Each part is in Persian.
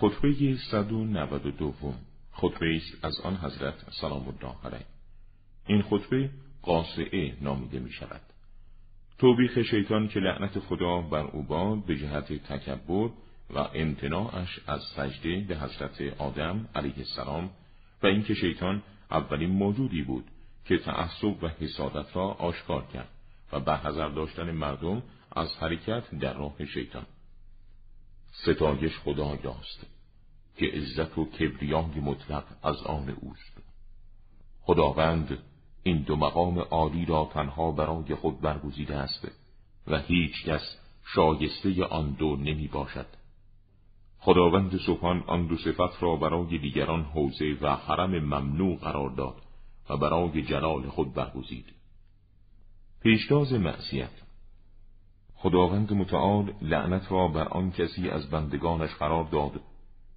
خطبه 192 خطبه است از آن حضرت سلام الله علیه. این خطبه قاسعه نامیده می شود توبیخ شیطان که لعنت خدا بر او باد به جهت تکبر و امتناعش از سجده به حضرت آدم علیه السلام و اینکه شیطان اولین موجودی بود که تعصب و حسادت را آشکار کرد و برحضر داشتن مردم از حرکت در راه شیطان. ستایش خدایاست که عزت و کبریای مطلق از آن اوست. خداوند این دو مقام عالی را تنها برای خود برگزیده است و هیچ کس شایسته آن دو نمی باشد. خداوند سبحان آن دو صفت را برای دیگران حوزه و حرم ممنوع قرار داد و برای جلال خود برگزید. پیشتاز معصیت خداوند متعال لعنت را بر آن کسی از بندگانش قرار داد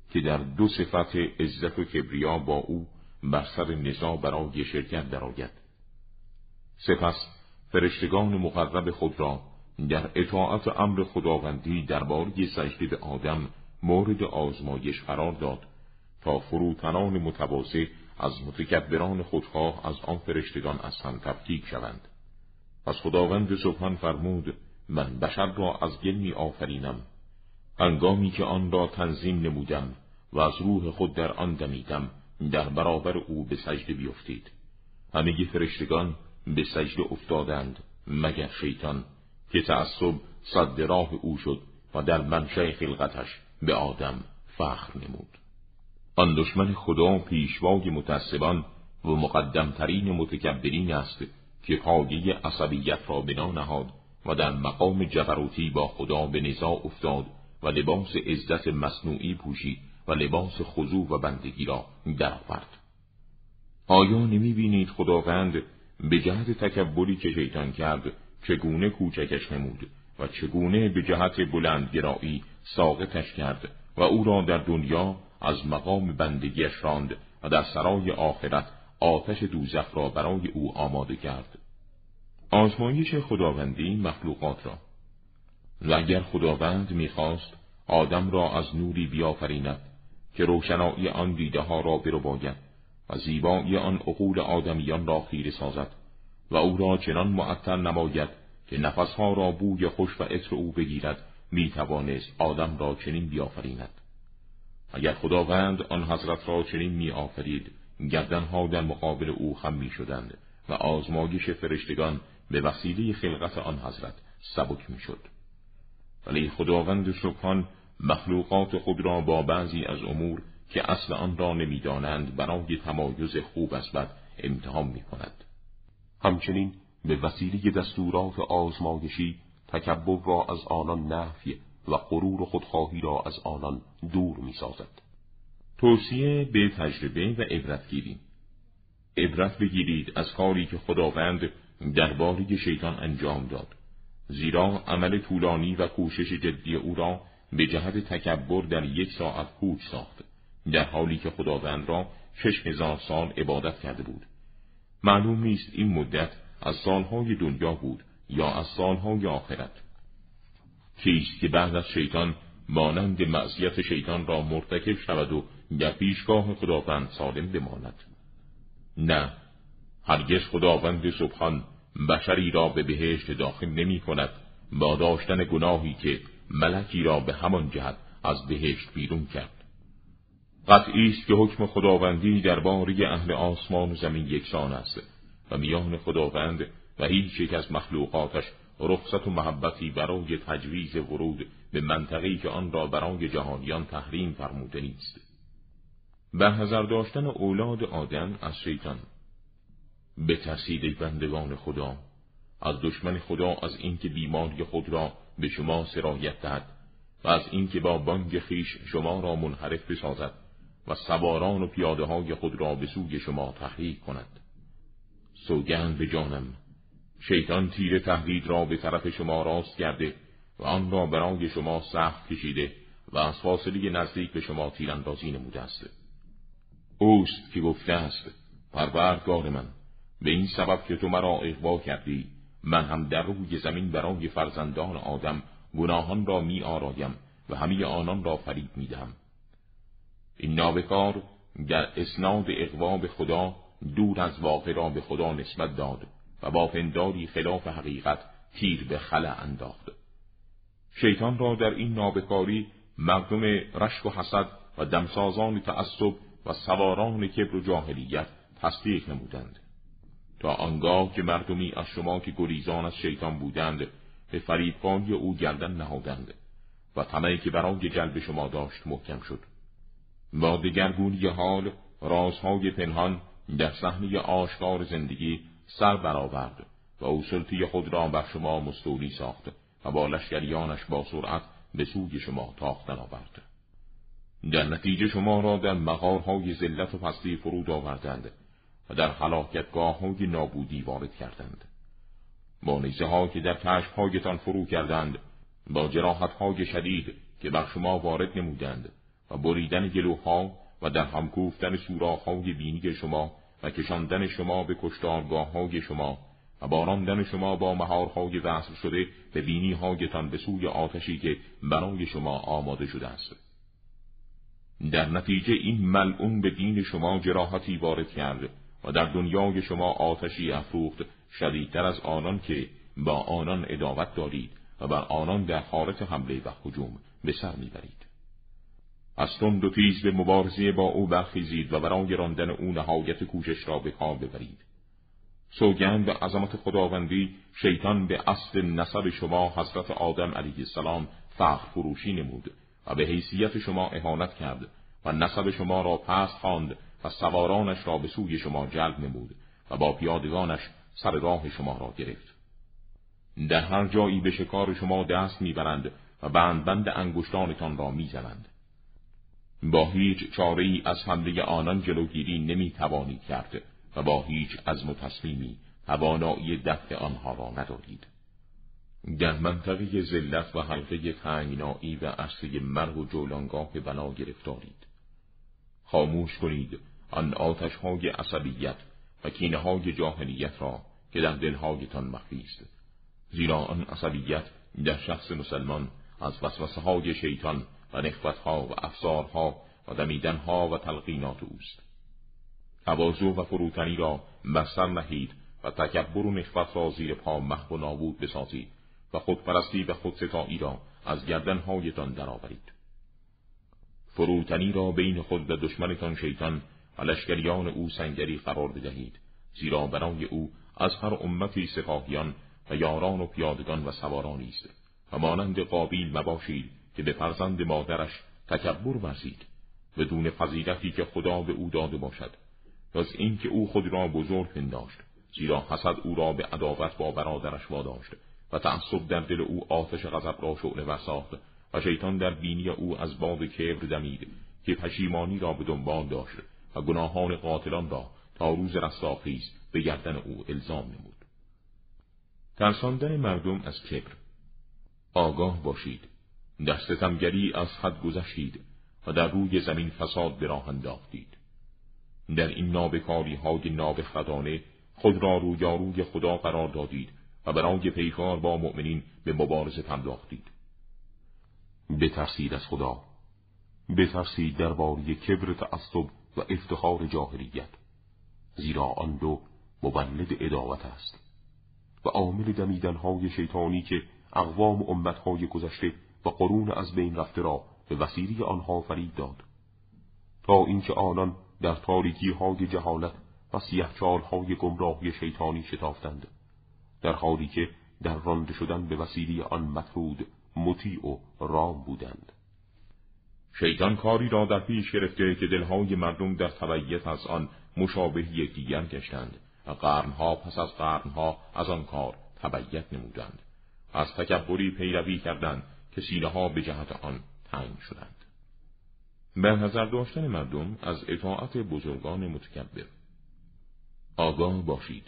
که در دو صفت عزت و کبریا با او بر سر نزاع برای شرکت درآید. سپس فرشتگان مقرب خود را در اطاعت امر خداوندی درباره سجده به آدم مورد آزمایش قرار داد تا فروتنان متواضع از متکبران خودخواه از آن فرشتگان از هم تفکیک شوند. پس خداوند سبحان فرمود من بشر را از گل می آفرینم هنگامی که آن را تنظیم نمودم و از روح خود در آن دمیدم در برابر او به سجده بیفتید. همه فرشتگان به سجده افتادند مگر شیطان که تعصب صد راه او شد و در منشه خلقتش به آدم فخر نمود. آن دشمن خدا پیشوای متعصبان و مقدمترین متکبرین است که پایه عصبیت را بنا نهاد و در مقام جبروتی با خدا به نزاع افتاد و لباس عزت مصنوعی پوشید و لباس خضوع و بندگی را درآورد. آیا نمی بینید خداوند به جهت تکبری که شیطان کرد چگونه کوچکش نمود و چگونه به جهت بلندگرایی ساقطش کرد و او را در دنیا از مقام بندگیش راند و در سرای آخرت آتش دوزخ را برای او آماده کرد؟ آزمایش خداوندی مخلوقات را. و اگر خداوند می‌خواست آدم را از نوری بیافریند که روشنایی آن دیده ها را باید و زیبایی آن عقول آدمیان را خیره سازد و او را چنان معطر نماید که نفسها را بوی خوش و عطر او بگیرد می توانست آدم را چنین بیافریند. اگر خداوند آن حضرت را چنین می آفرید گردنها در مقابل او خم می شدند و آزمایش فرشتگان به وسیله خلقت آن حضرت سبک می شد. ولی خداوند سبحان مخلوقات خود را با بعضی از امور که اصل آن را نمی‌دانند برای تمایز خوب از بد امتحان می کند. همچنین به وسیله دستورات آزمایشی تکبر را از آنان نفی و غرور خودخواهی را از آنان دور می سازد. توصیه به تجربه و عبرت گیری عبرت بگیرید از کاری که خداوند درباره شیطان انجام داد. زیرا عمل طولانی و کوشش جدی او را به جهت تکبر در یک ساعت پوچ ساخت در حالی که خداوند را شش هزار سال عبادت کرده بود. معلوم نیست این مدت از سالهای دنیا بود یا از سالهای آخرت. کیست که بعد از شیطان مانند معصیت شیطان را مرتکب شود و در پیشگاه خداوند سالم بماند؟ نه هرگز خداوند سبحان بشری را به بهشت داخل نمی کند با داشتن گناهی که ملکی را به همان جهت از بهشت بیرون کرد. قطعی است که حکم خداوندی درباره اهل آسمان و زمین یکسان است و میان خداوند و هیچ یک از مخلوقاتش رخصت و محبتی برای تجویز ورود به منطقه‌ای که آن را برای جهانیان تحریم فرموده نیست. به هزار داشتن اولاد آدم از شیطان به ترسید بندگان خدا از دشمن خدا از اینکه بیماری خود را به شما سرایت دهد و از اینکه با بانگ خیش شما را منحرف بسازد و سواران و پیاده های خود را به سوی شما تحریک کند. سوگند به جانم شیطان تیر تهدید را به طرف شما راست کرده و آن را برای شما سخت کشیده و از فاصله نزدیک به شما تیراندازی نموده است. اوست که گفته است پروردگار من به این سبب که تو مرا اغوا کردی من هم در روی زمین برای فرزندان آدم گناهان را می آرایم و همه آنان را فریب می دهم. این نابکار در اسناد اقوا به خدا دور از واقع را به خدا نسبت داد و با پنداری خلاف حقیقت تیر به خلا انداخت. شیطان را در این نابکاری مردم رشک و حسد و دمسازان تعصب و سواران کبر و جاهلیت تصدیق نمودند. تا آنگاه که مردمی از شما که گریزان از شیطان بودند به فریبکاری او گردن نهادند و طمعی که برای جلب شما داشت محکم شد. با دگرگونی حال رازهای پنهان در صحنه آشکار زندگی سر برآورد و او سلطی خود را بر شما مستولی ساخت و با لشکریانش با سرعت به سوی شما تاختن آورد. در نتیجه شما را در مغارهای ذلت و پستی فرود آوردند. در حلاکتگاه های نابودی وارد کردند با نیزه ها که در کشفهایتان فرو کردند با جراحت های شدید که بر شما وارد نمودند و بریدن گلوها و در هم کوفتن های بینی شما و کشاندن شما به کشتارگاه های شما و باراندن شما با مهارهای وصل شده به بینی هایتان به سوی آتشی که برای شما آماده شده است. در نتیجه این ملعون به دین شما جراحتی وارد کرد و در دنیای شما آتشی افروخت شدیدتر از آنان که با آنان اداوت دارید و بر آنان در حالت حمله و هجوم به سر می‌برید. از تند و تیز به مبارزه با او برخیزید و برای راندن او نهایت کوشش را به کار ببرید. سوگند به عظمت خداوندی شیطان به اصل نسب شما حضرت آدم علیه السلام فخر فروشی نمود و به حیثیت شما اهانت کرد و نسب شما را پست خواند و سوارانش را به سوی شما جلب نمود و با پیادگانش سر راه شما را گرفت. در هر جایی به شکار شما دست می‌برند و بند بند انگشتانتان را می‌زنند. با هیچ چاره ای از حمله آنان جلوگیری نمی توانید کرد و با هیچ از متصمیمی توانایی دفع آنها را ندارید. در منطقه ذلت و حلقه تنگنایی و اصلی مرگ و جولانگاه بنا گرفتارید. خاموش کنید آن آتش های عصبیت و کینه های جاهلیت را که در دلهایتان مخفی است. زیرا آن عصبیت در شخص مسلمان از وسوسه های شیطان و ها و افسارها و دمیدنها و تلقینات اوست. تواضع و فروتنی را بسر نهید و تکبر و نخوت را زیر پا محو و نابود بسازید و خودپرستی و خودستایی را از گردنهایتان درآورید. فروتنی را بین خود و دشمنتان شیطان و لشکریان او سنگری قرار بدهید زیرا برای او از هر امتی سپاهیان و یاران و پیادگان و سوارانی است و مانند قابیل مباشید که به فرزند مادرش تکبر ورزید بدون فضیلتی که خدا به او داده باشد. از اینکه او خود را بزرگ پنداشت زیرا حسد او را به عداوت با برادرش واداشت و تعصب در دل او آتش غضب را شعله ورساخت و شیطان در بینی او از باد کبر دمید که پشیمانی را به دنبال داشت. و گناهان قاتلان را تا روز رستاخیز به گردن او الزام نمود. ترساندن مردم از کبر. آگاه باشید. دست تمگری از حد گذشتید و در روی زمین فساد به راه انداختید. در این نابکاری های نابخردانه خود را رویاروی خدا قرار دادید و برای پیکار با مؤمنین به مبارزه پرداختید. بترسید از خدا. بترسید درباره کبر تعصب و افتخار جاهلیت زیرا آن دو مبلد اداوت است و عامل دمیدنهای شیطانی که اقوام امتهای گذشته و قرون از بین رفته را به وسیله آنها فرید داد. تا اینکه آنان در تاریکی های جهالت و سیهچال های گمراهی شیطانی شتافتند در حالی که در رانده شدن به وسیله آن مطرود مطیع و رام بودند. شیطان کاری را در پیش گرفته که دلهای مردم در تبعیت از آن مشابهی دیگر گشتند و قرنها پس از قرنها از آن کار تبعیت نمودند. از تکبری پیروی کردند که سینه ها به جهت آن تنگ شدند. به نظر داشتن مردم از اطاعت بزرگان متکبر. آگاه باشید.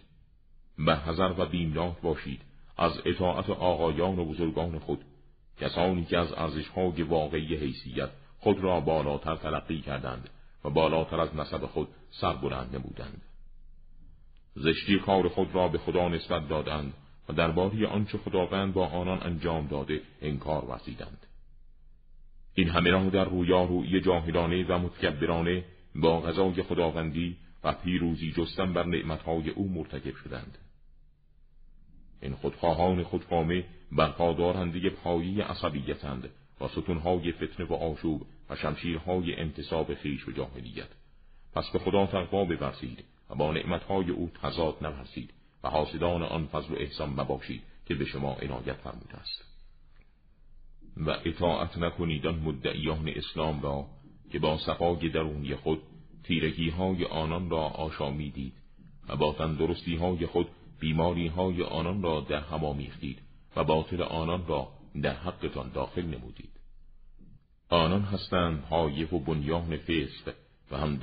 به حذر و بیمناک باشید. از اطاعت آقایان و بزرگان خود کسانی که از ارزشهای واقعی حیثیت خود را بالاتر تلقی کردند و بالاتر از نسب خود سربلند نمودند. زشتی کار خود را به خدا نسبت دادند و درباره آنچه خداوند با آنان انجام داده انکار ورزیدند. این همه را در رویارویی جاهلانه و متکبرانه با غذای خداوندی و پیروزی جستن بر نعمتهای او مرتکب شدند. این خودخواهان خودکامه برپادارنده پایی عصبیتند و ستونهای فتنه و آشوب و شمشیرهای انتصاب خیش و جاهلیت. پس به خدا تقوا بورزید و با نعمتهای او تضاد نورزید و حاسدان آن فضل و احسان مباشید که به شما عنایت فرموده است. و اطاعت نکنید آن مدعیان اسلام را که با صفای درونی خود تیرگی های آنان را آشامیدید و با تندرستی های خود بیماری های آنان را در هم و باطل آنان را در حقتان داخل نمودید. آنان هستند حایف و بنیان فسق و هم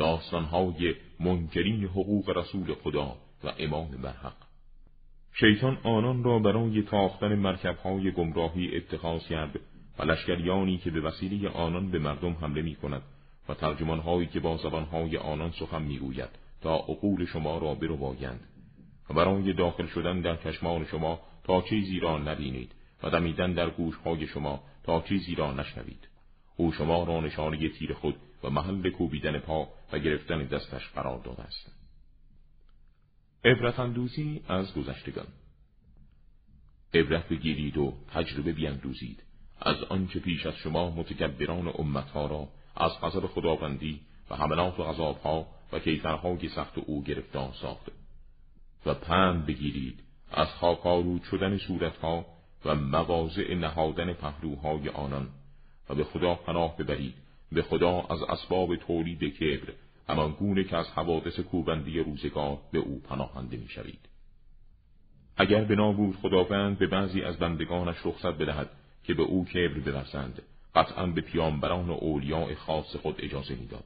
های منکرین حقوق رسول خدا و امام برحق شیطان آنان را برای تاختن مرکبهای گمراهی اتخاذ کرد و لشکریانی که به وسیله آنان به مردم حمله می کند و ترجمانهایی که با زبانهای آنان سخن می‌گوید تا عقول شما را بربایند. و برای داخل شدن در کشمان شما تا چیزی را نبینید. و دمیدن در گوشهای شما تا چیزی را نشنوید. او شما را نشانه تیر خود و محل کوبیدن پا و گرفتن دستش قرار داده است. عبرت اندوزی از گذشتگان. عبرت بگیرید و تجربه بیندوزید. از آنچه پیش از شما متکبران امتها را از غضب خداوندی و حملات و غذابها و کیفرهای سخت او گرفتار ساخته و پند بگیرید از خاکارود شدن صورتها و مواضع نهادن پهلوهای آنان و به خدا پناه ببرید. به خدا از اسباب تولید کبر همان گونه که از حوادث کوبندی روزگار به او پناهنده می‌شوید. اگر بنا بود خداوند به بعضی از بندگانش رخصت بدهد که به او کبر بورزند قطعا به پیامبران و اولیاء خاص خود اجازه می‌داد.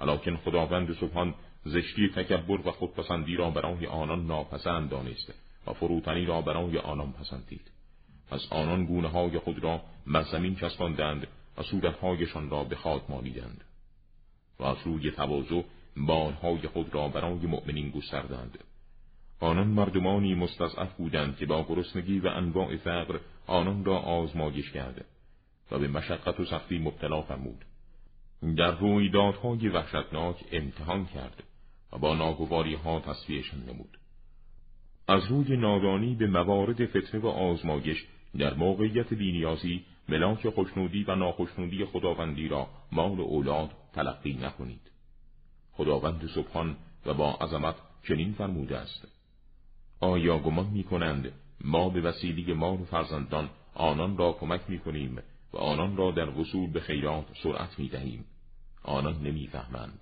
ولیکن خداوند سبحان زشتی تکبر و خودپسندی را برای آنان ناپسند دانست و فروتنی را برای آنان پسندید. پس آنان گونه های خود را بر زمین چسباندند و صورتهایشان را به خاک مالیدند و از روی تواضع بالهای خود را برای مؤمنین گستردند. آنان مردمانی مستضعف بودند که با گرسنگی و انواع فقر آنان را آزمایش کرده و به مشقت و سختی مبتلا فرمود. در رویدادهای وحشتناک امتحان کرد و با ناگواری ها تصفیهشان نمود. از روی نادانی به موارد فتنه و آزمایش در موقعیت بینیازی ملاک خوشنودی و ناخشنودی خداوندی را مال اولاد تلقی نکنید. خداوند سبحان و با عظمت چنین فرموده است. آیا گمان می کنند ما به وسیله مال و فرزندان آنان را کمک می کنیم و آنان را در وصول به خیرات سرعت می دهیم آنان نمی‌فهمند.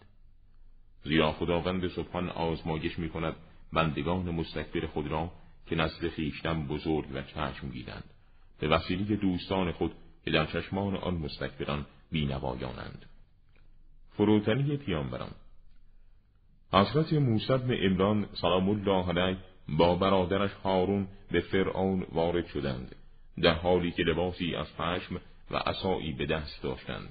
زیرا خداوند سبحان آزمایش می کند بندگان مستکبر خود را که نسل خیشتن بزرگ و چشم گیرند. به وسیله دوستان خود که در چشمان آن مستکبران بینوایانند. فروتنی پیامبران. حضرت موسی بن عمران سلام الله علیه با برادرش هارون به فرعون وارد شدند در حالی که لباسی از پشم و عصایی به دست داشتند.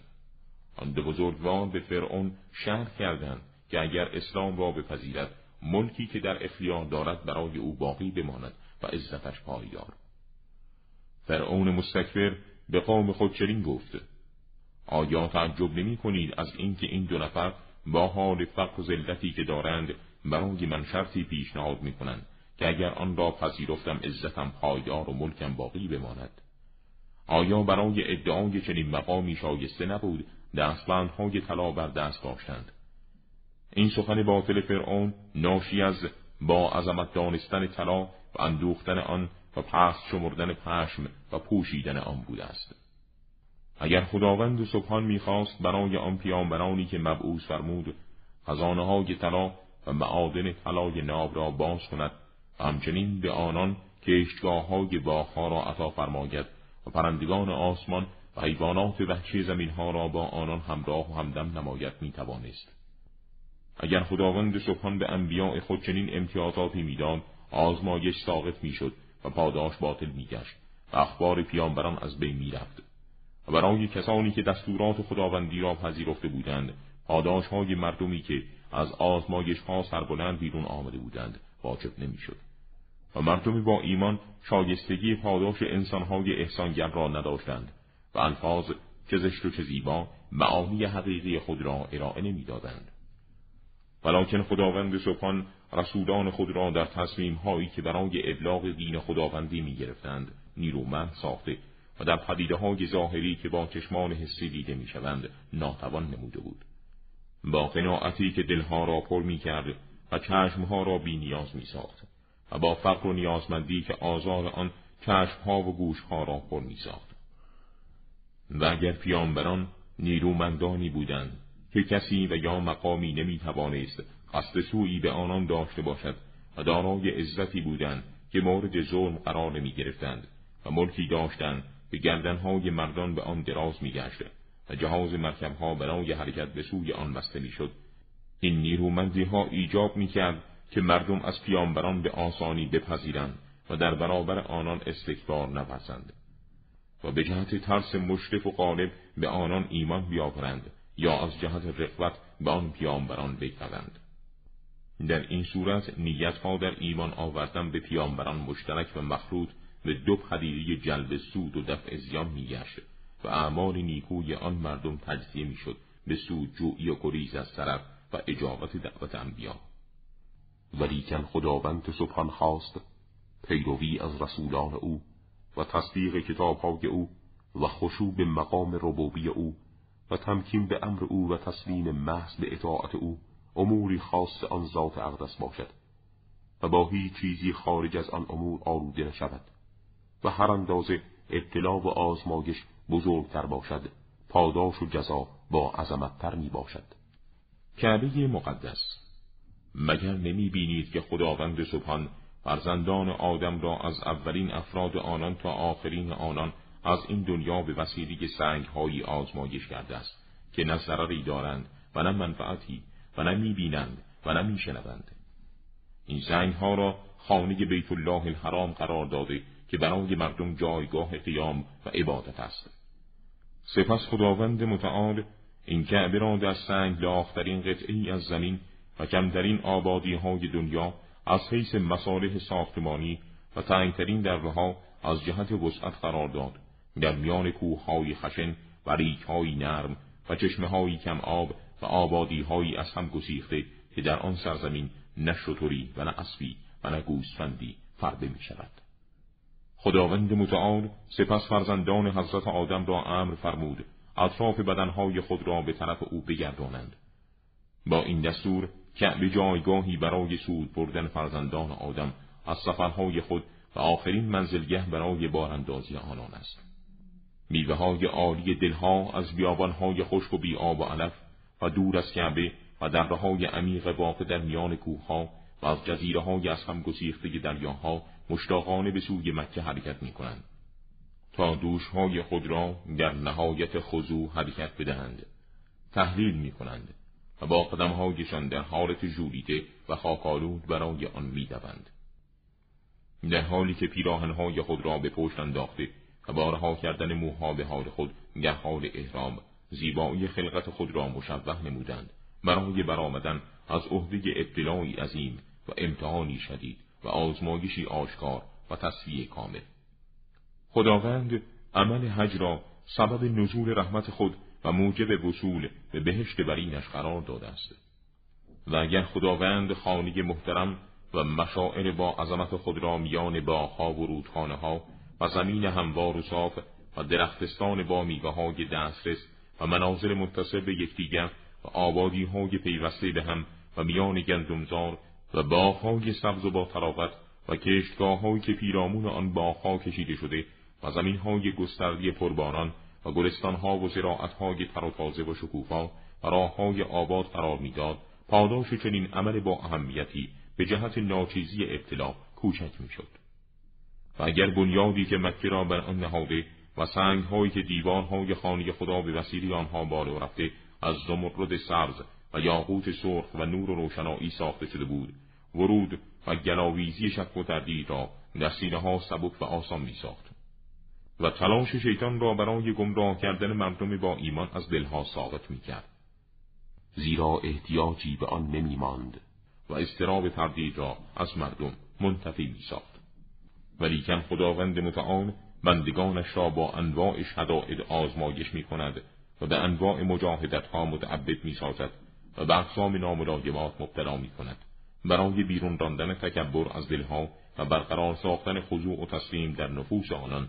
آن دو بزرگوار به فرعون شهر کردند که اگر اسلام را بپذیرد ملکی که در اختیار دارد برای او باقی بماند و عزتش پایدار. فرعون مستکبر به قوم خود چنین گفت آیا تعجب نمی کنید از اینکه این دو نفر با حال فقر و ذلتی که دارند برای من شرطی پیشنهاد می کنند که اگر آن را پذیرفتم عزتم پایدار و ملکم باقی بماند؟ آیا برای ادعای چنین مقامی شایسته نبود دستبندهای طلا بر دست داشتند؟ این سخن باطل فرعون ناشی از با عظمت دانستن طلا و اندوختن آن و پس شمردن پشم و پوشیدن آن بوده است اگر خداوند سبحان می‌خواست برای آن پیامبرانی که مبعوث فرمود خزانه های طلا و معادن طلای ناب را باز کند و همچنین به آنان کشتگاه های باغها را عطا فرماید و پرندگان آسمان و حیوانات وحشی زمین ها را با آنان همراه و همدم نماید می توانست. اگر خداوند سبحان به انبیاء خود چنین امتیازاتی می‌داد آزمایش ساقط می‌شد و پاداش باطل میگشت و اخبار پیامبران از بین می‌رفت. و برای کسانی که دستورات خداوندی را پذیرفته بودند پاداش های مردمی که از آزمایش ها سربلند بیرون آمده بودند واجب نمی‌شد. و مردمی با ایمان شایستگی پاداش انسانهای احسانگر را نداشتند و الفاظ چه زشت و چه زیبا معانی حقیقی خود را ارائه نمی‌دادند. ولیکن خداوند سبحان رسولان خود را در تصمیم هایی که برای ابلاغ دین خداوندی می گرفتند نیرومند ساخته و در پدیده های ظاهری که با چشمان حسی دیده می شوند ناتوان نموده بود. با قناعتی که دلها را پر می کرد و چشمها را بی نیاز می ساخت و با فقر و نیازمندی که آزار آن چشمها و گوشها را پر می ساخت. و اگر پیامبران نیرومندانی بودند که کسی و یا مقامی نمی توانست قصد سویی به آنان داشته باشد و دارای عزتی بودند که مورد ظلم قرار نمی گرفتند و ملکی داشتند که گردنهای مردان به آن دراز می گشت و جهاز مرکبها برای حرکت به سوی آن بسته می شد. این نیرومندی ها ایجاب می کرد که مردم از پیامبران به آسانی بپذیرند و در برابر آنان استکبار نورزند و به جهت ترس مشرف و غالب به آنان ایمان بیاورند یا از جهت رقبت به آن پیامبران بکوند در این صورت نیتها در ایمان آوردن به پیامبران مشترک و مخلوط به دو پدیده جلب سود و دفع زیان میگشت و اعمال نیکوی آن مردم تجزیه می‌شد به سود جویی و گریز از طرف و اجابت دعوت انبیا. ولیکن خداوند سبحان خواست پیروی از رسولان او و تصدیق کتابهای او و خشوع به مقام ربوبی او و تمکین به امر او و تسلیم محض به اطاعت او اموری خاص آن ذات اقدس باشد و با هیچ چیزی خارج از آن امور آلوده نشود و هر اندازه ابتلا و آزمایش بزرگتر باشد پاداش و جزا با عظمتتر می باشد کعبه مقدس. مگر نمی بینید که خداوند سبحان فرزندان آدم را از اولین افراد آنان تا آخرین آنان از این دنیا به وسیله سنگ هایی آزمایش کرده است که نه ضرری دارند و نه منفعتی و نه می‌بینند و نه میشنوند. این سنگ ها را خانه بیت الله الحرام قرار داده که برای مردم جایگاه قیام و عبادت است. سپس خداوند متعال این کعبه را در سنگ لاخترین قطعی از زمین و کمترین آبادی های دنیا از حیث مصالح ساختمانی و تنگترین درها از جهت وسعت قرار داد. در میان کوههای خشن و ریکهای نرم و چشمههایی کم آب و آبادیهایی از هم گسیخته که در آن سرزمین نه شطوری و نه اسبی و نه گوسفندی فرده می شود. خداوند متعال سپس فرزندان حضرت آدم را امر فرمود اطراف بدنهای خود را به طرف او بگردانند. با این دستور کعبه جایگاهی برای سود بردن فرزندان آدم از سفرهای خود و آخرین منزلگه برای باراندازی آنان است. میوه های عالی دلها از بیابانهای خشک و بیاب و علف و دور از کعبه و درهای عمیق واقع در میان کوهها و از جزیره های از هم گسیخته دریاها مشتاقانه به سوی مکه حرکت می کنند. تا دوشهای خود را در نهایت خضوع حرکت بدهند تحلیل می کنند و با قدمهایشان در حالت جولیده و خاکالود برای آن می دوند. در حالی که پیراهنهای خود را به پشت انداخته و بارها کردن موها به حال خود در حال احرام زیبایی خلقت خود را مشبه نمودند. برای برآمدن از عهده ابتلایی عظیم و امتحانی شدید و آزمایشی آشکار و تصفیه کامل. خداوند عمل حج را سبب نزول رحمت خود و موجب وصول به بهشت برینش قرار داده است. و اگر خداوند خانه محترم و مشاعر با عظمت خود را میان باغها و رودخانه ها و زمین هموار و صاف و درختستان با میوه های دسترس و مناظر متصل به یکدیگر و آبادی های پیوسته به هم و میان گندمزار و باغهای سبز و با تراوت و کشتگاه که پیرامون آن باغها کشیده شده و زمین های گسترده پرباران و گلستان ها و زراعت های تر و تازه و شکوفا و راه های آباد قرار می‌داد پاداش چنین عمل با اهمیتی به جهت ناچیزی ابتلا کوچک می‌شد. و اگر بنیادی که مکه را بر آن نهاده و سنگ هایی که دیوارهای خانه خدا به وسیله آنها بالا رفته از زمرد سرز و یاقوت سرخ و نور و روشنایی ساخته شده بود ورود و گلاویزی شک و تردید را در سینه ها سبک و آسان می ساخت و تلاش شیطان را برای گمراه کردن مردم با ایمان از دلها ساقط می کرد زیرا احتیاجی به آن نمی ماند و استراب تردید را از مردم منتفی می ساخت ولیکن خداوند متعال بندگانش را با انواع شدائد آزمایش می کند و به انواع مجاهدت ها متعبد می سازد و به اقسام ناملایمات مبتلا می کند برای بیرون راندن تکبر از دلها و برقرار ساختن خضوع و تسلیم در نفوس آنان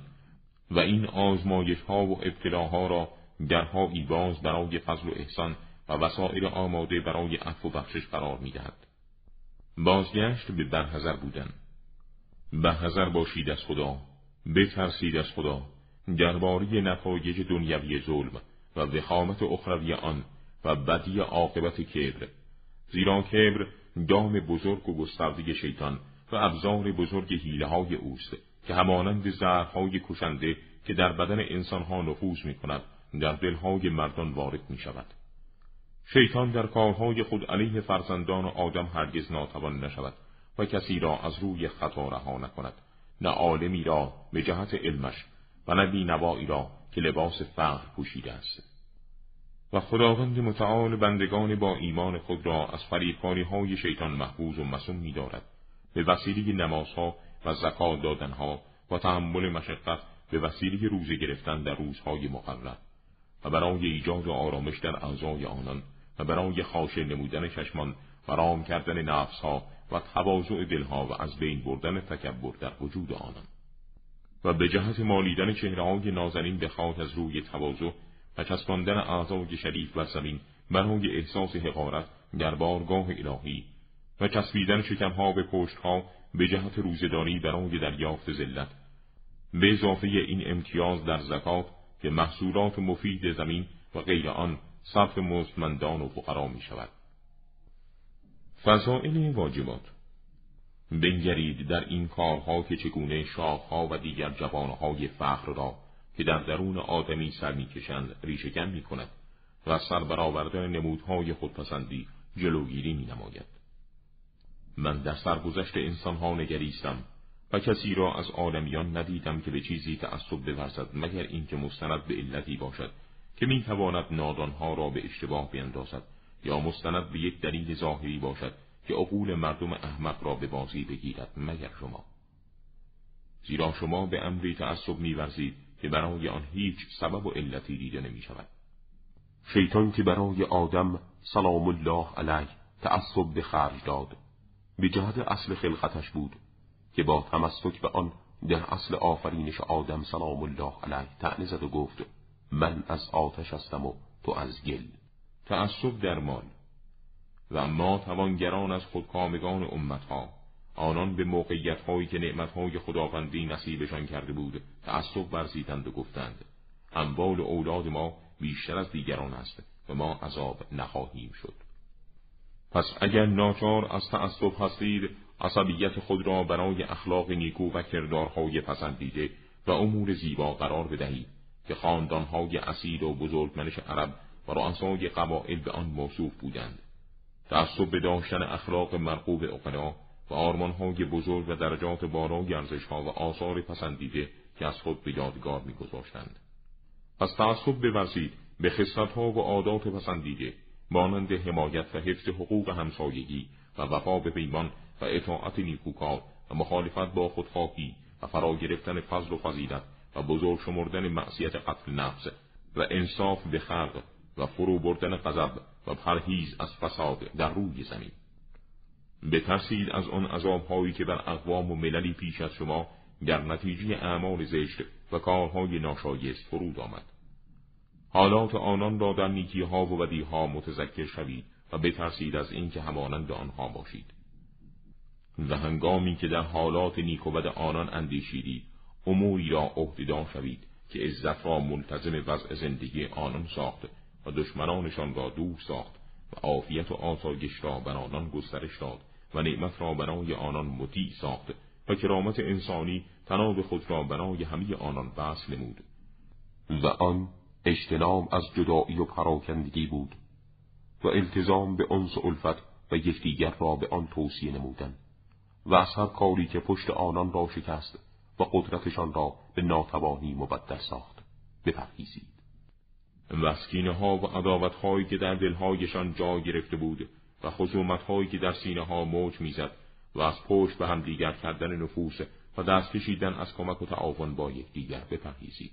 و این آزمایش ها و ابتلاها را درهایی باز برای فضل و احسان و وسائل آماده برای عفو و بخشش قرار می دهد. بازگشت به برحضر بودن برحضر باشید از خدا بترسید از خدا درباره نتایج دنیوی ظلم و وخامت اخروی آن و بدی عاقبت کبر زیرا کبر دام بزرگ و گسترده شیطان و ابزار بزرگ حیله های اوست که همانند زهرهای کشنده که در بدن انسانها نفوذ می کند در دلهای مردان وارد می شود. شیطان در کارهای خود علیه فرزندان آدم هرگز ناتوان نشود و کسی را از روی خطا رها نکند نه عالمی را به جهت علمش و نه بینوایی را که لباس فقر پوشیده است. و خداوند متعال بندگان با ایمان خود را از فریبکاری های شیطان محفوظ و مسون می دارد. به وسیله نمازها و زکات دادنها و تحمل مشقت به وسیله روزه گرفتن در روزهای مقرر و برای ایجاد آرامش در اعضای آنان و برای خاشه نمودن چشمان و رام کردن نفسها و تواضع دلها و از بین بردن تکبر در وجود آنان و به جهت مالیدن چهرههای نازنین به خاک از روی تواضع و چسباندن اعضای شریف و زمین برای احساس حقارت در بارگاه الهی و چسبیدن شکمها به پشتها به جهت روزداری برای دریافت ذلت به اضافه این امتیاز در زکات که محصولات مفید زمین و غیر آن صرف مستمندان و فقرا می شود. فضائل واجبات بنگرید در این کارها که چگونه شاخها و دیگر جوانهای فخر را که در درون آدمی سر می‌کشند ریشهکن می کند و سر برآوردن نمودهای خودپسندی جلوگیری می نماید. من در سرگذشت انسانها نگریستم و کسی را از عالمیان ندیدم که به چیزی تعصب بورزد مگر اینکه مستند به علتی باشد که می‌تواند نادانها را به اشتباه بیندازد یا مستند به یک دلیل ظاهری باشد که عقول مردم احمق را به بازی بگیرد مگر شما زیرا شما به امری تعصب میورزید که برای آن هیچ سبب و علتی دیده نمی شود. شیطان که برای آدم سلام الله علیه تعصب به خرج داد به جهت اصل خلقتش بود که با تمسک به آن در اصل آفرینش آدم سلام الله علیه تعنی زد و گفت من از آتش هستم و تو از گل تعصب در مال و ما توانگران از خودکامگان امتها آنان به موقعیت هایی که نعمت های خداوندی نصیبشان کرده بود تعصب ورزیدند و گفتند اموال اولاد ما بیشتر از دیگران است و ما عذاب نخواهیم شد. پس اگر ناچار از تعصب هستید عصبیت خود را برای اخلاق نیکو و کردارهای پسندیده و امور زیبا قرار بدهید که خاندانهای اصیل و بزرگمنش عرب و رؤسای قبائل به آن موصوف بودند. تعصب به داشتن اخلاق مرغوب اقنا و آرمانهای بزرگ و درجات بالای ارزشها و آثار پسندیده که از خود به یادگار میگذاشتند. از تعصب بورزید به خصلتها و عادات پسندیده مانند حمایت و حفظ حقوق همسایگی و وفا به پیمان و اطاعت نیکوکار و مخالفت با خودخواهی و فرا گرفتن فضل و فضیلت و بزرگ شمردن معصیت قتل نفس و انصاف به خلق و فرو بردن غضب و پرهیز از فساد در روی زمین. بترسید از آن عذابهایی که بر اقوام و مللی پیش از شما در نتیجه اعمال زشت و کارهای ناشایست فرود آمد. حالات آنان را در نیکیها و بدیها متذکر شوید و بترسید از اینکه همانند آنها باشید. و هنگامی که در حالات نیک و بد آنان اندیشیدید اموری را عهدهدار شوید که عزت را ملتزم وضع زندگی آنان ساخت. و دشمنانشان را دور ساخت و عافیت و آسایش را بر آنان گسترش داد و نعمت را برای آنان مطیع ساخت و کرامت انسانی تناب خود را برای همه آنان بس نمود. و آن اجتناب از جدایی و پراکندگی بود و التزام به انس و الفت و یکدیگر را به آن توصیه نمودن و از هر کاری که پشت آنان را شکست و قدرتشان را به ناتوانی مبدل ساخت. بپرهیزید. وسکینه ها و عداوت هایی که در دلهایشان جا گرفته بود و خصومت هایی که در سینه ها موج می‌زد و از پشت به هم دیگر کردن نفوس و دست کشیدن از کمک و تعاون با یکدیگر بپرهیزید.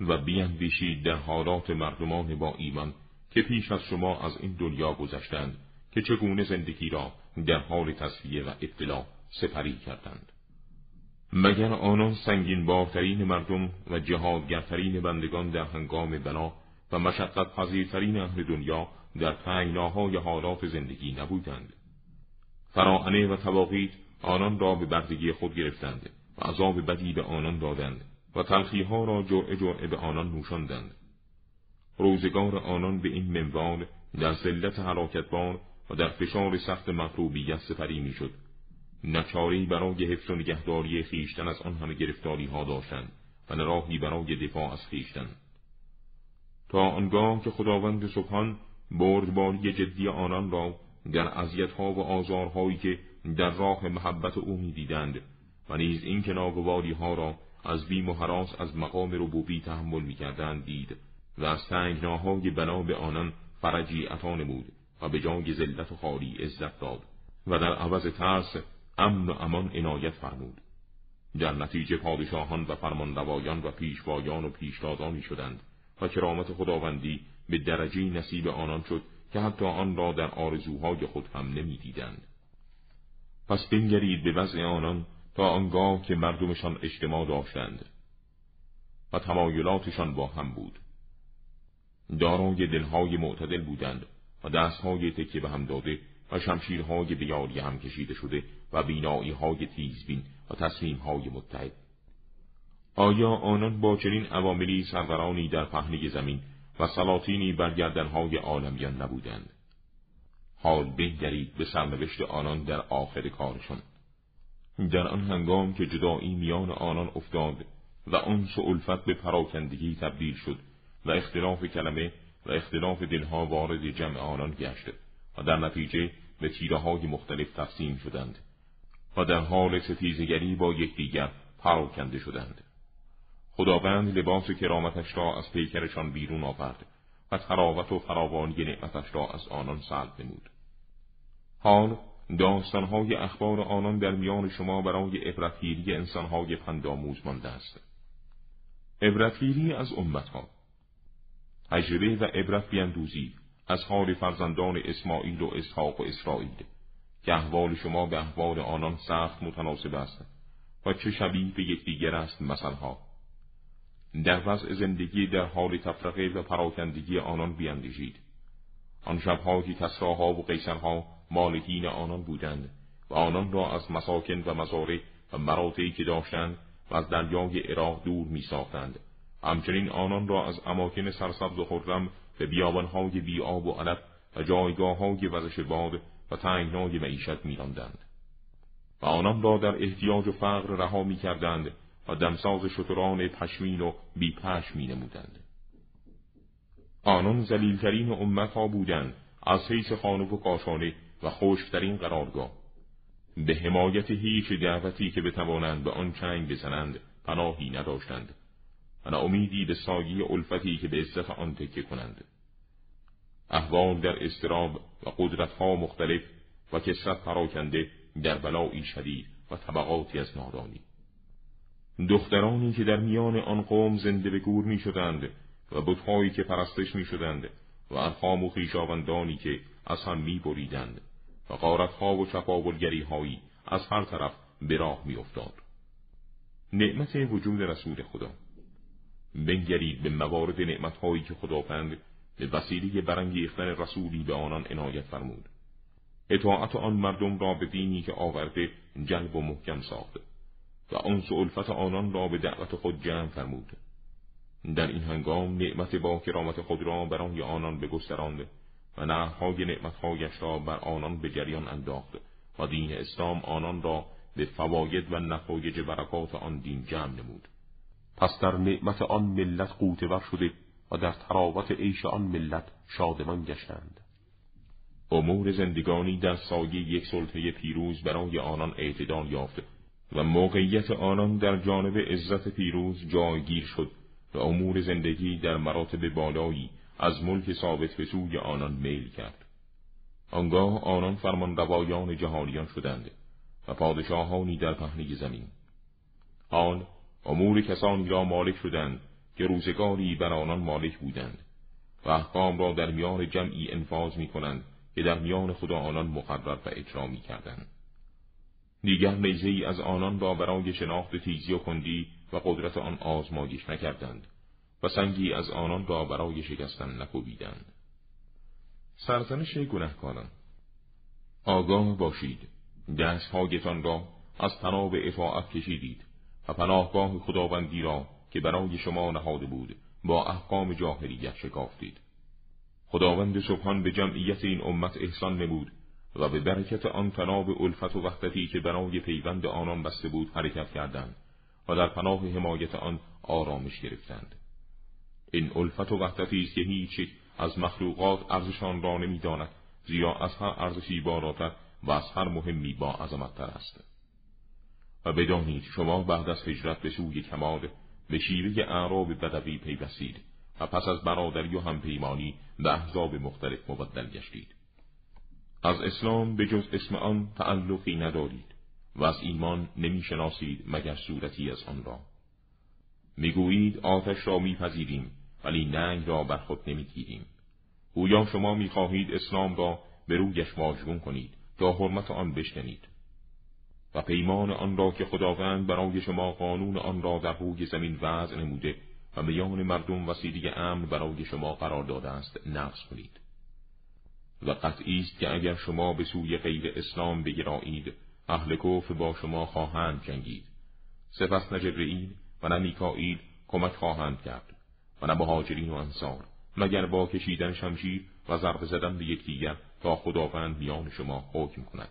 و بیندیشید در حالات مردمان با ایمان که پیش از شما از این دنیا گذشتند که چگونه زندگی را در حال تصفیه و اطلاع سپری کردند. مگر آنان سنگین بارترین مردم و جهادگرترین بندگان در هنگام بنا و مشقت پذیرترین اهل دنیا در تنگناهای حالات زندگی نبودند؟ فراعنه و تواقید آنان را به بردگی خود گرفتند و عذاب بدی به آنان دادند و تلخیها را جرعه جرعه به آنان نوشاندند. روزگار آنان به این منوال در ذلت حراکتبار و در فشار سخت مطلوبیت سپری می‌شد. نچاری برای حفظ و نگهداری خیشتن از آن همه گرفتاری ها داشتند و نراهی برای دفاع از خیشتن. تا آنگاه که خداوند سبحان بردباری جدی آنان را در ها و آزارهایی که در راه محبت او می‌دیدند و نیز این که ها را از بیم و حراس از مقام ربوبی تحمل می‌کردند دید و از تنگناهای بنا به آنان فرجی عطا نمود و به جای ذلت و خالی عزت داد و در عوض ترس امن و امان عنایت فرمود در نتیجه پادشاهان و فرمانروایان و پیشوایان و پیشدادانی شدند و کرامت خداوندی به درجه نصیب آنان شد که حتی آن را در آرزوهای خود هم نمی‌دیدند. پس بنگرید به وضع آنان تا آنگاه که مردمشان اجتماع داشتند و تمایلاتشان با هم بود. دارای دلهای معتدل بودند و دستهای تکه به هم داده و شمشیرهای بیاری هم کشیده شده و بینایی های تیزبین و تصمیم های متحد. آیا آنان با چنین عواملی سرورانی در پهنه زمین و سلاطینی بر گردنهای عالمیان نبودند. حال بنگرید به سرنوشت آنان در آخر کارشان. در آن هنگام که جدایی میان آنان افتاد و آن الفت به پراکندگی تبدیل شد و اختلاف کلمه و اختلاف دلها وارد جمع آنان گشت و در نتیجه به تیره های مختلف تقسیم شدند و در حال ستیزگری با یکدیگر پراکنده شدند. خداوند لباس کرامتش را از پیکرشان بیرون آورد و تراوت و فراوانی نعمتش را از آنان سلب نمود. حال داستانهای اخبار آنان در میان شما برای عبرتگیری انسانهای پندآموز مانده است. عبرتگیری از امتها تجربه و عبرت بیندوزی از حال فرزندان اسماعیل و اسحاق و اسرائیل. که احوال شما به احوال آنان سخت متناسب است و چه شبیه به یکدیگر است مثلها. در وضع زندگی در حال تفرقه و پراکندگی آنان بیاندیشید. آن شبها که کسراها و قیصرها مالکین آنان بودند و آنان را از مساکن و مزارع و مراتعی که داشتند و از دریای عراق دور می ساختند. همچنین آنان را از اماکن سرسبز و خرم به بیابانهای بی آب و علف و جایگاه های وزش باد و تنگنای معیشت میراندند. و آنان را در احتیاج و فقر رها می کردند و دمساز شتران پشمین و بی پشم می نمودند. آنان زلیلترین امت ها بودند از حیث خانه و کاشانه و خشکترین قرارگاه. به حمایت هیچ دعوتی که بتوانند به آن چنگ بزنند پناهی نداشتند و امیدی به ساگی الفتی که به عزت آن تکه کنند. احوال در استراب و قدرتها مختلف و کسرت پراکنده در بلایی شدید و طبقاتی از نادانی دخترانی که در میان آن قوم زنده به گور می شدند و بتهایی که پرستش می شدند و ارخام و خیشاوندانی که از هم می بریدند و قارتها و چپاولگری هایی از هر طرف به راه می افتاد. نعمت وجود رسول خدا بنگرید به موارد نعمتهایی که خداوند به وسیله برانگیختن رسولی به آنان عنایت فرمود. اطاعت آن مردم را به دینی که آورده جلب و محکم ساخت و آن الفت آنان را به دعوت خود جمع فرمود. در این هنگام نعمت با کرامت خود را برای آنان بگستراند و نههای نعمتهایش را بر آنان به جریان انداخت و دین اسلام آنان را به فواید و نتایج برکات آن دین جمع نمود. پس در نعمت آن ملت قوتور شده و در تراوت عیش آن ملت شادمان گشتند امور زندگانی در سایه یک سلطه پیروز برای آنان اعتدال یافت و موقعیت آنان در جانب عزت پیروز جایگیر شد و امور زندگی در مراتب بالایی از ملک ثابت به سوی آنان میل کرد. آنگاه آنان فرمان روایان جهانیان شدند و پادشاهانی در پهنه زمین حال امور کسانی را مالک شدند که روزگاری بر آنان مالک بودند و احکام را در میان جمعی انفاظ می کنند که در میان خدا آنان مقرر و اجرا می کردند. دیگر نیزه ای از آنان را برای شناخت تیزی و کندی و قدرت آن آزمایش نکردند و سنگی از آنان را برای شکستن نکوبیدند. سرزنش گنهکاران آگاه باشید دستهایتان را از تناب اطاعت کشیدید و پناهگاه خداوندی را که برای شما نهاده بود با احکام جاهلیت شکافتید. خداوند سبحان به جمعیت این امت احسان نمود و به برکت آن تناب الفت و وحدتی که برای پیوند آنان بسته بود حرکت کردند و در پناه حمایت آن آرامش گرفتند. این الفت و وحدتی است که هیچ از مخلوقات ارزشان را نمی‌داند زیرا از هر ارزشی بالاتر و از هر مهمی با عظمتتر است. و بدانید شما بعد از هجرت به سوی کمال به شیوه اعراب بدوی پیوستید و پس از برادری و همپیمانی به احزاب مختلف مبدل گشتید. از اسلام به جز اسم آن تعلقی ندارید و از ایمان نمی‌شناسید مگر صورتی از آن را. می‌گویید آتش را میپذیریم ولی ننگ را بر خود نمی‌گیریم. گویا شما می‌خواهید اسلام را به رویش واژگون کنید تا حرمت آن بشکنید. و پیمان آن را که خداوند برای شما قانون آن را در روی زمین وضع نموده و میان مردم وسیله امن برای شما قرار داده است نقض کنید. و قطعی است که اگر شما به سوی غیر اسلام بگرایید اهل کفر با شما خواهند جنگید. سپس نه و نه میکائیل کمک خواهند کرد و نه مهاجرین و انصار مگر با کشیدن شمشیر و ضرب زدن به یکدیگر تا خداوند میان شما حکم کند.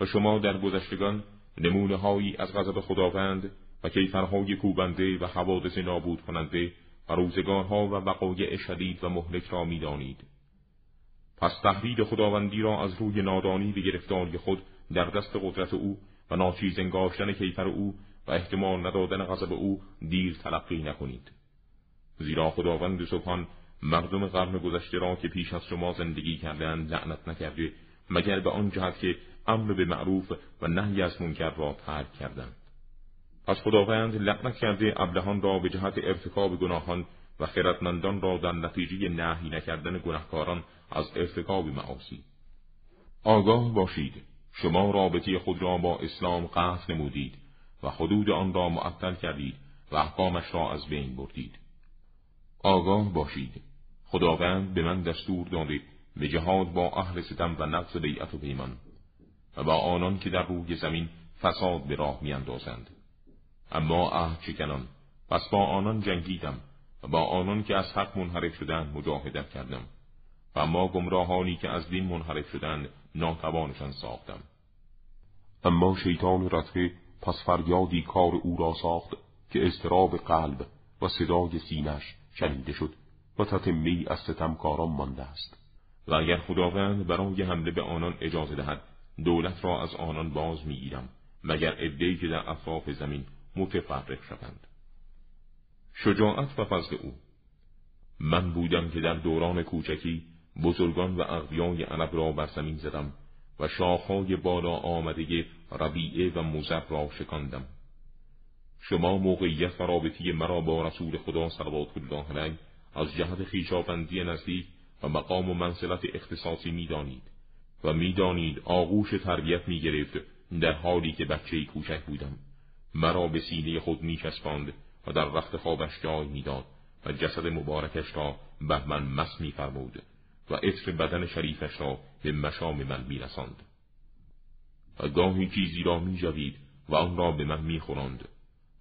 و شما در گذشتگان نمونه هایی از غضب خداوند و کیفرهای کوبنده و حوادث نابود کننده و روزگارها و وقایع شدید و مهلک را می‌دانید. پس تهدید خداوندی را از روی نادانی به گرفتاری خود در دست قدرت او و ناچیز انگاشتن کیفر او و احتمال ندادن غضب او دیر تلقی نکنید. زیرا خداوند سبحان مردم قرن گذشته را که پیش از شما زندگی کردند لعنت نکرده مگر به آن جهت که امر به معروف و نهی از منکر را ترک کردند. پس خداوند لعنت کرده ابلهان را به جهت ارتکاب گناهان و خردمندان را در نتیجه نهی نکردن گناهکاران از ارتکاب معاصی. آگاه باشید. شما رابطی خود را با اسلام قطع نمودید و حدود آن را معطل کردید و احکامش را از بین بردید. آگاه باشید. خداوند به من دستور داده به جهاد با اهل ستم و نقض بیعت و پیمان و با آنان که در روی زمین فساد به راه میاندازند. اما عهد شکنان پس با آنان جنگیدم و با آنان که از حق منحرف شدند مجاهدت کردم و اما گمراهانی که از دین منحرف شدند ناتوانشان ساختم. اما شیطان رتقه پس فریادی کار او را ساخت که استراب قلب و صدای سینش شنیده شد و تتمی از ستمکاران مانده است. و اگر خداوند برای حمله به آنان اجازه دهد دولت را از آنان باز می‌گیرم مگر عدهای که در اطراف زمین متفرق شوند. شجاعت و فضل او. من بودم که در دوران کوچکی بزرگان و اغیای عرب را بر زمین زدم و شاخهای بالا آمده ربیعه و مزر را شکاندم شما موقعیت و رابطی مرا با رسول خدا صلوات الله علیه از جهت خیشاوندی نزدیک و مقام و منزلت اختصاصی می‌دانید. و می‌دانید آغوش تربیت می‌گرفت در حالی که بچه کوچک بودم. مرا به سینه خود میچسباند و در وقت خوابش جای می‌داد و جسد مبارکش را بر من مس میفرمود و عطر بدن شریفش را به مشام من میرساند. و گاهی چیزی را میجوید و آن را به من میخوراند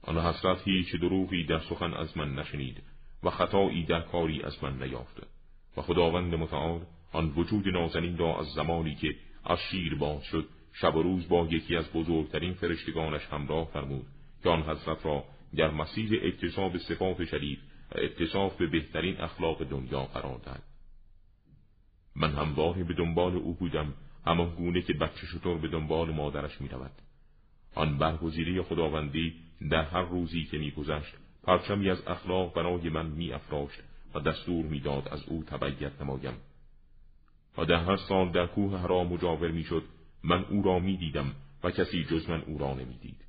آن حسرت هیچ دروغی در سخن از من نشنید و خطایی در کاری از من نیافت. و خداوند متعال آن وجود نازنین را از زمانی که از شیر باز شد شب و روز با یکی از بزرگترین فرشتگانش همراه فرمود که آن حضرت را در مسیر اکتساب صفات شریف و اتصاف به بهترین اخلاق دنیا قرار داد من همواره به دنبال او بودم همان گونه که بچه شطور به دنبال مادرش می رود. آن برگزیده خداوندی در هر روزی که میگذشت پرچمی از اخلاق برای من میافراشت و دستور می‌داد از او تبعیت نمایم. و در هر سال در کوه هرا مجاور می‌شد من او را می‌دیدم و کسی جز من او را نمی‌دید.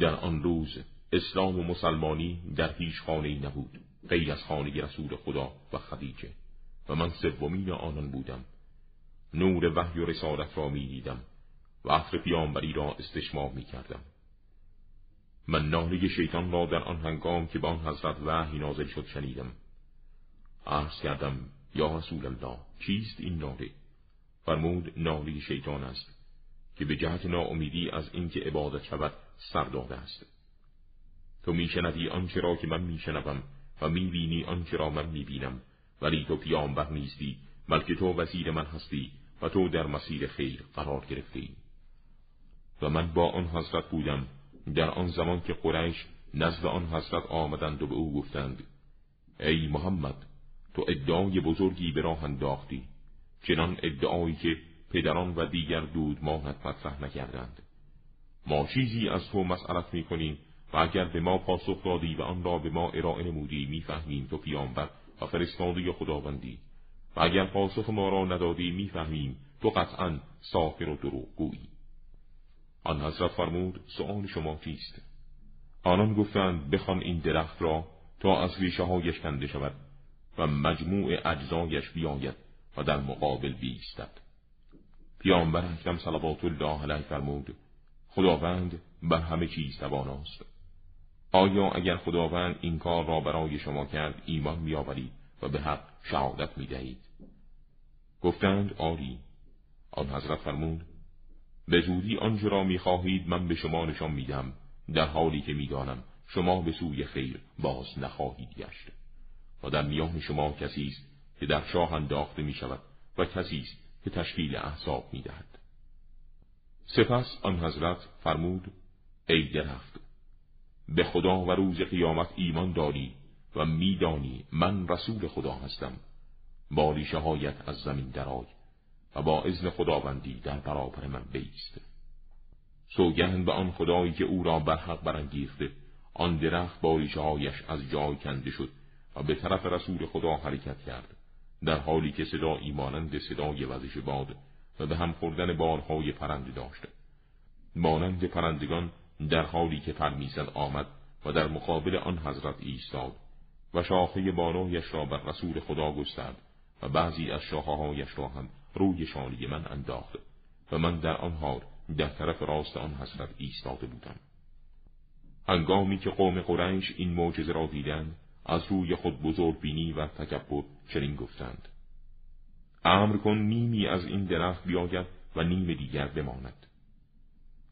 در آن روز اسلام و مسلمانی در هیچ خانه نبود غیر از خانه رسول خدا و خدیجه. و من سومین آنان بودم. نور وحی و رسالت را می دیدم و عطر پیامبری را استشمام می کردم من ناله شیطان را در آن هنگام که به آن حضرت وحی نازل شد شنیدم. عرض کردم یا رسول الله چیست این ناله فرمود ناله شیطان است که به جهت ناامیدی از اینکه عبادت شود سر داده است تو میشنوی آنچه را که من میشنوم و می‌بینی آنچه را من می‌بینم ولی تو پیامبر نیستی بلکه تو وزیر من هستی و تو در مسیر خیر قرار گرفتی و من با آن حضرت بودم در آن زمان که قریش نزد آن حضرت آمدند و به او گفتند ای محمد تو ادعای بزرگی به راه انداختی چنان ادعایی که پدران و دیگر دود ماهت مطرح نکردند. ما چیزی از تو مسئلت می‌کنیم و اگر به ما پاسخ دادی و آن را به ما ارائه نمودی می‌فهمیم تو پیامبر و فرستاده خداوندی. و اگر پاسخ ما را ندادی می‌فهمیم تو قطعا ساخر و دروغگویی. آن حضرت فرمود سؤال شما چیست؟ آنان گفتند بخوان این درخت را تا از ریشه هایش کنده شود. و مجموع اجزایش بیاید و در مقابل بیستد. پیامبر اکرم صلوات الله علیه فرمود خداوند بر همه چیز تواناست آیا اگر خداوند این کار را برای شما کرد ایمان میآورید و به حق شهادت می‌دهید؟ گفتند آری. آن حضرت فرمود به زودی آنچه را می‌خواهید من به شما نشان میدم در حالی که می‌دانم شما به سوی خیر باز نخواهید گشت. و در میان شما کسی است که در شاه انداخته می شود و کسی است که تشکیل احساب می دهد. سپس آن حضرت فرمود ای درخت به خدا و روز قیامت ایمان داری و میدانی من رسول خدا هستم با ریشه از زمین درای و با اذن خداوندی در برابر من بیست سوگند به آن خدایی که او را بر حق برانگیخته آن درخت با ریشه از جای کنده شد و به طرف رسول خدا حرکت کرد در حالی که صدا ایمانند صدای وزش باد و به هم خوردن بارهای پرنده داشت. مانند پرندگان در حالی که پر آمد و در مقابل آن حضرت ایستاد و شاخه بالایش را بر رسول خدا گسترد و بعضی از شاخههایش را هم روی شانه من انداخت و من در آن حال در طرف راست آن حضرت ایستاده بودم. هنگامی که قوم قریش این معجزه را دیدند از روی خود بزرگ بینی و تکبر چنین گفتند. امر کن نیمی از این درخت بیاید و نیم دیگر بماند.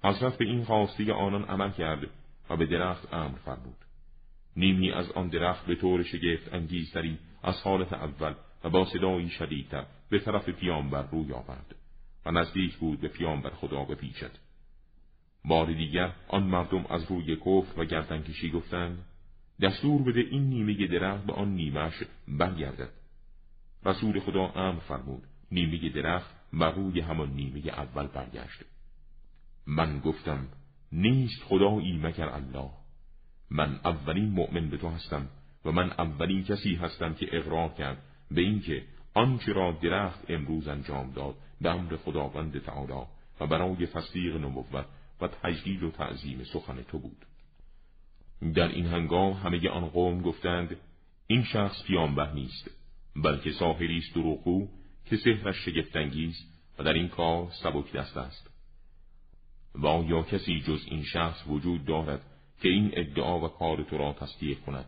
حضرت به این خواسته آنان عمل کرد و به درخت امر فرمود. نیمی از آن درخت به طور شگفت انگیزتری از حالت اول و با صدایی شدیدتر به طرف پیامبر روی آورد و نزدیک بود به پیامبر خدا بپیچد. بار دیگر آن مردم از روی کفر و گردنکشی گفتند دستور بده این نیمه درخت به آن نیمش برگردد. رسول خدا امر فرمود نیمه درخت بر روی همان نیمه اول برگشت. من گفتم نیست خدایی مگر الله؟ من اولین مؤمن به تو هستم و من اولین کسی هستم که اقرار کرد به اینکه آنچه را درخت امروز انجام داد به امر خداوند تعالی و برای تصدیق نبوت و تجلیل و تعظیم سخن تو بود. در این هنگام همه آن قوم گفتند این شخص پیامبر نیست بلکه ساحری است دروغگو که سحرش شگفتانگیز و در این کار سبک دست است. و آیا کسی جز این شخص وجود دارد که این ادعا و کار تو را تصدیق کند؟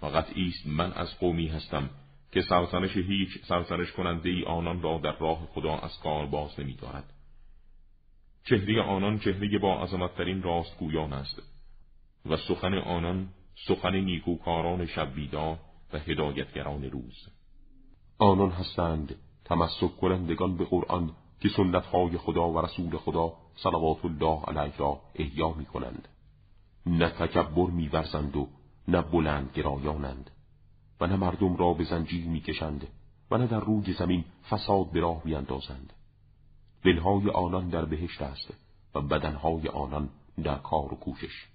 فقط ایست من از قومی هستم که سرزنش هیچ سرزنش کننده ای آنان را در راه خدا از کار باز نمی دارد. چهره آنان چهره با عظمتترین راستگویان است. و سخن آنان سخن نیکوکاران شبیدا و هدایتگران روز. آنان هستند تمسک کنندگان به قرآن که سنتهای خدا و رسول خدا صلوات الله علیه را احیا می کنند نه تکبر می ورزند و نه بلند گرایانند و نه مردم را به زنجیر می کشند و نه در روی زمین فساد به راه می اندازند دلهای آنان در بهشت است و بدنهای آنان در کار و کوشش.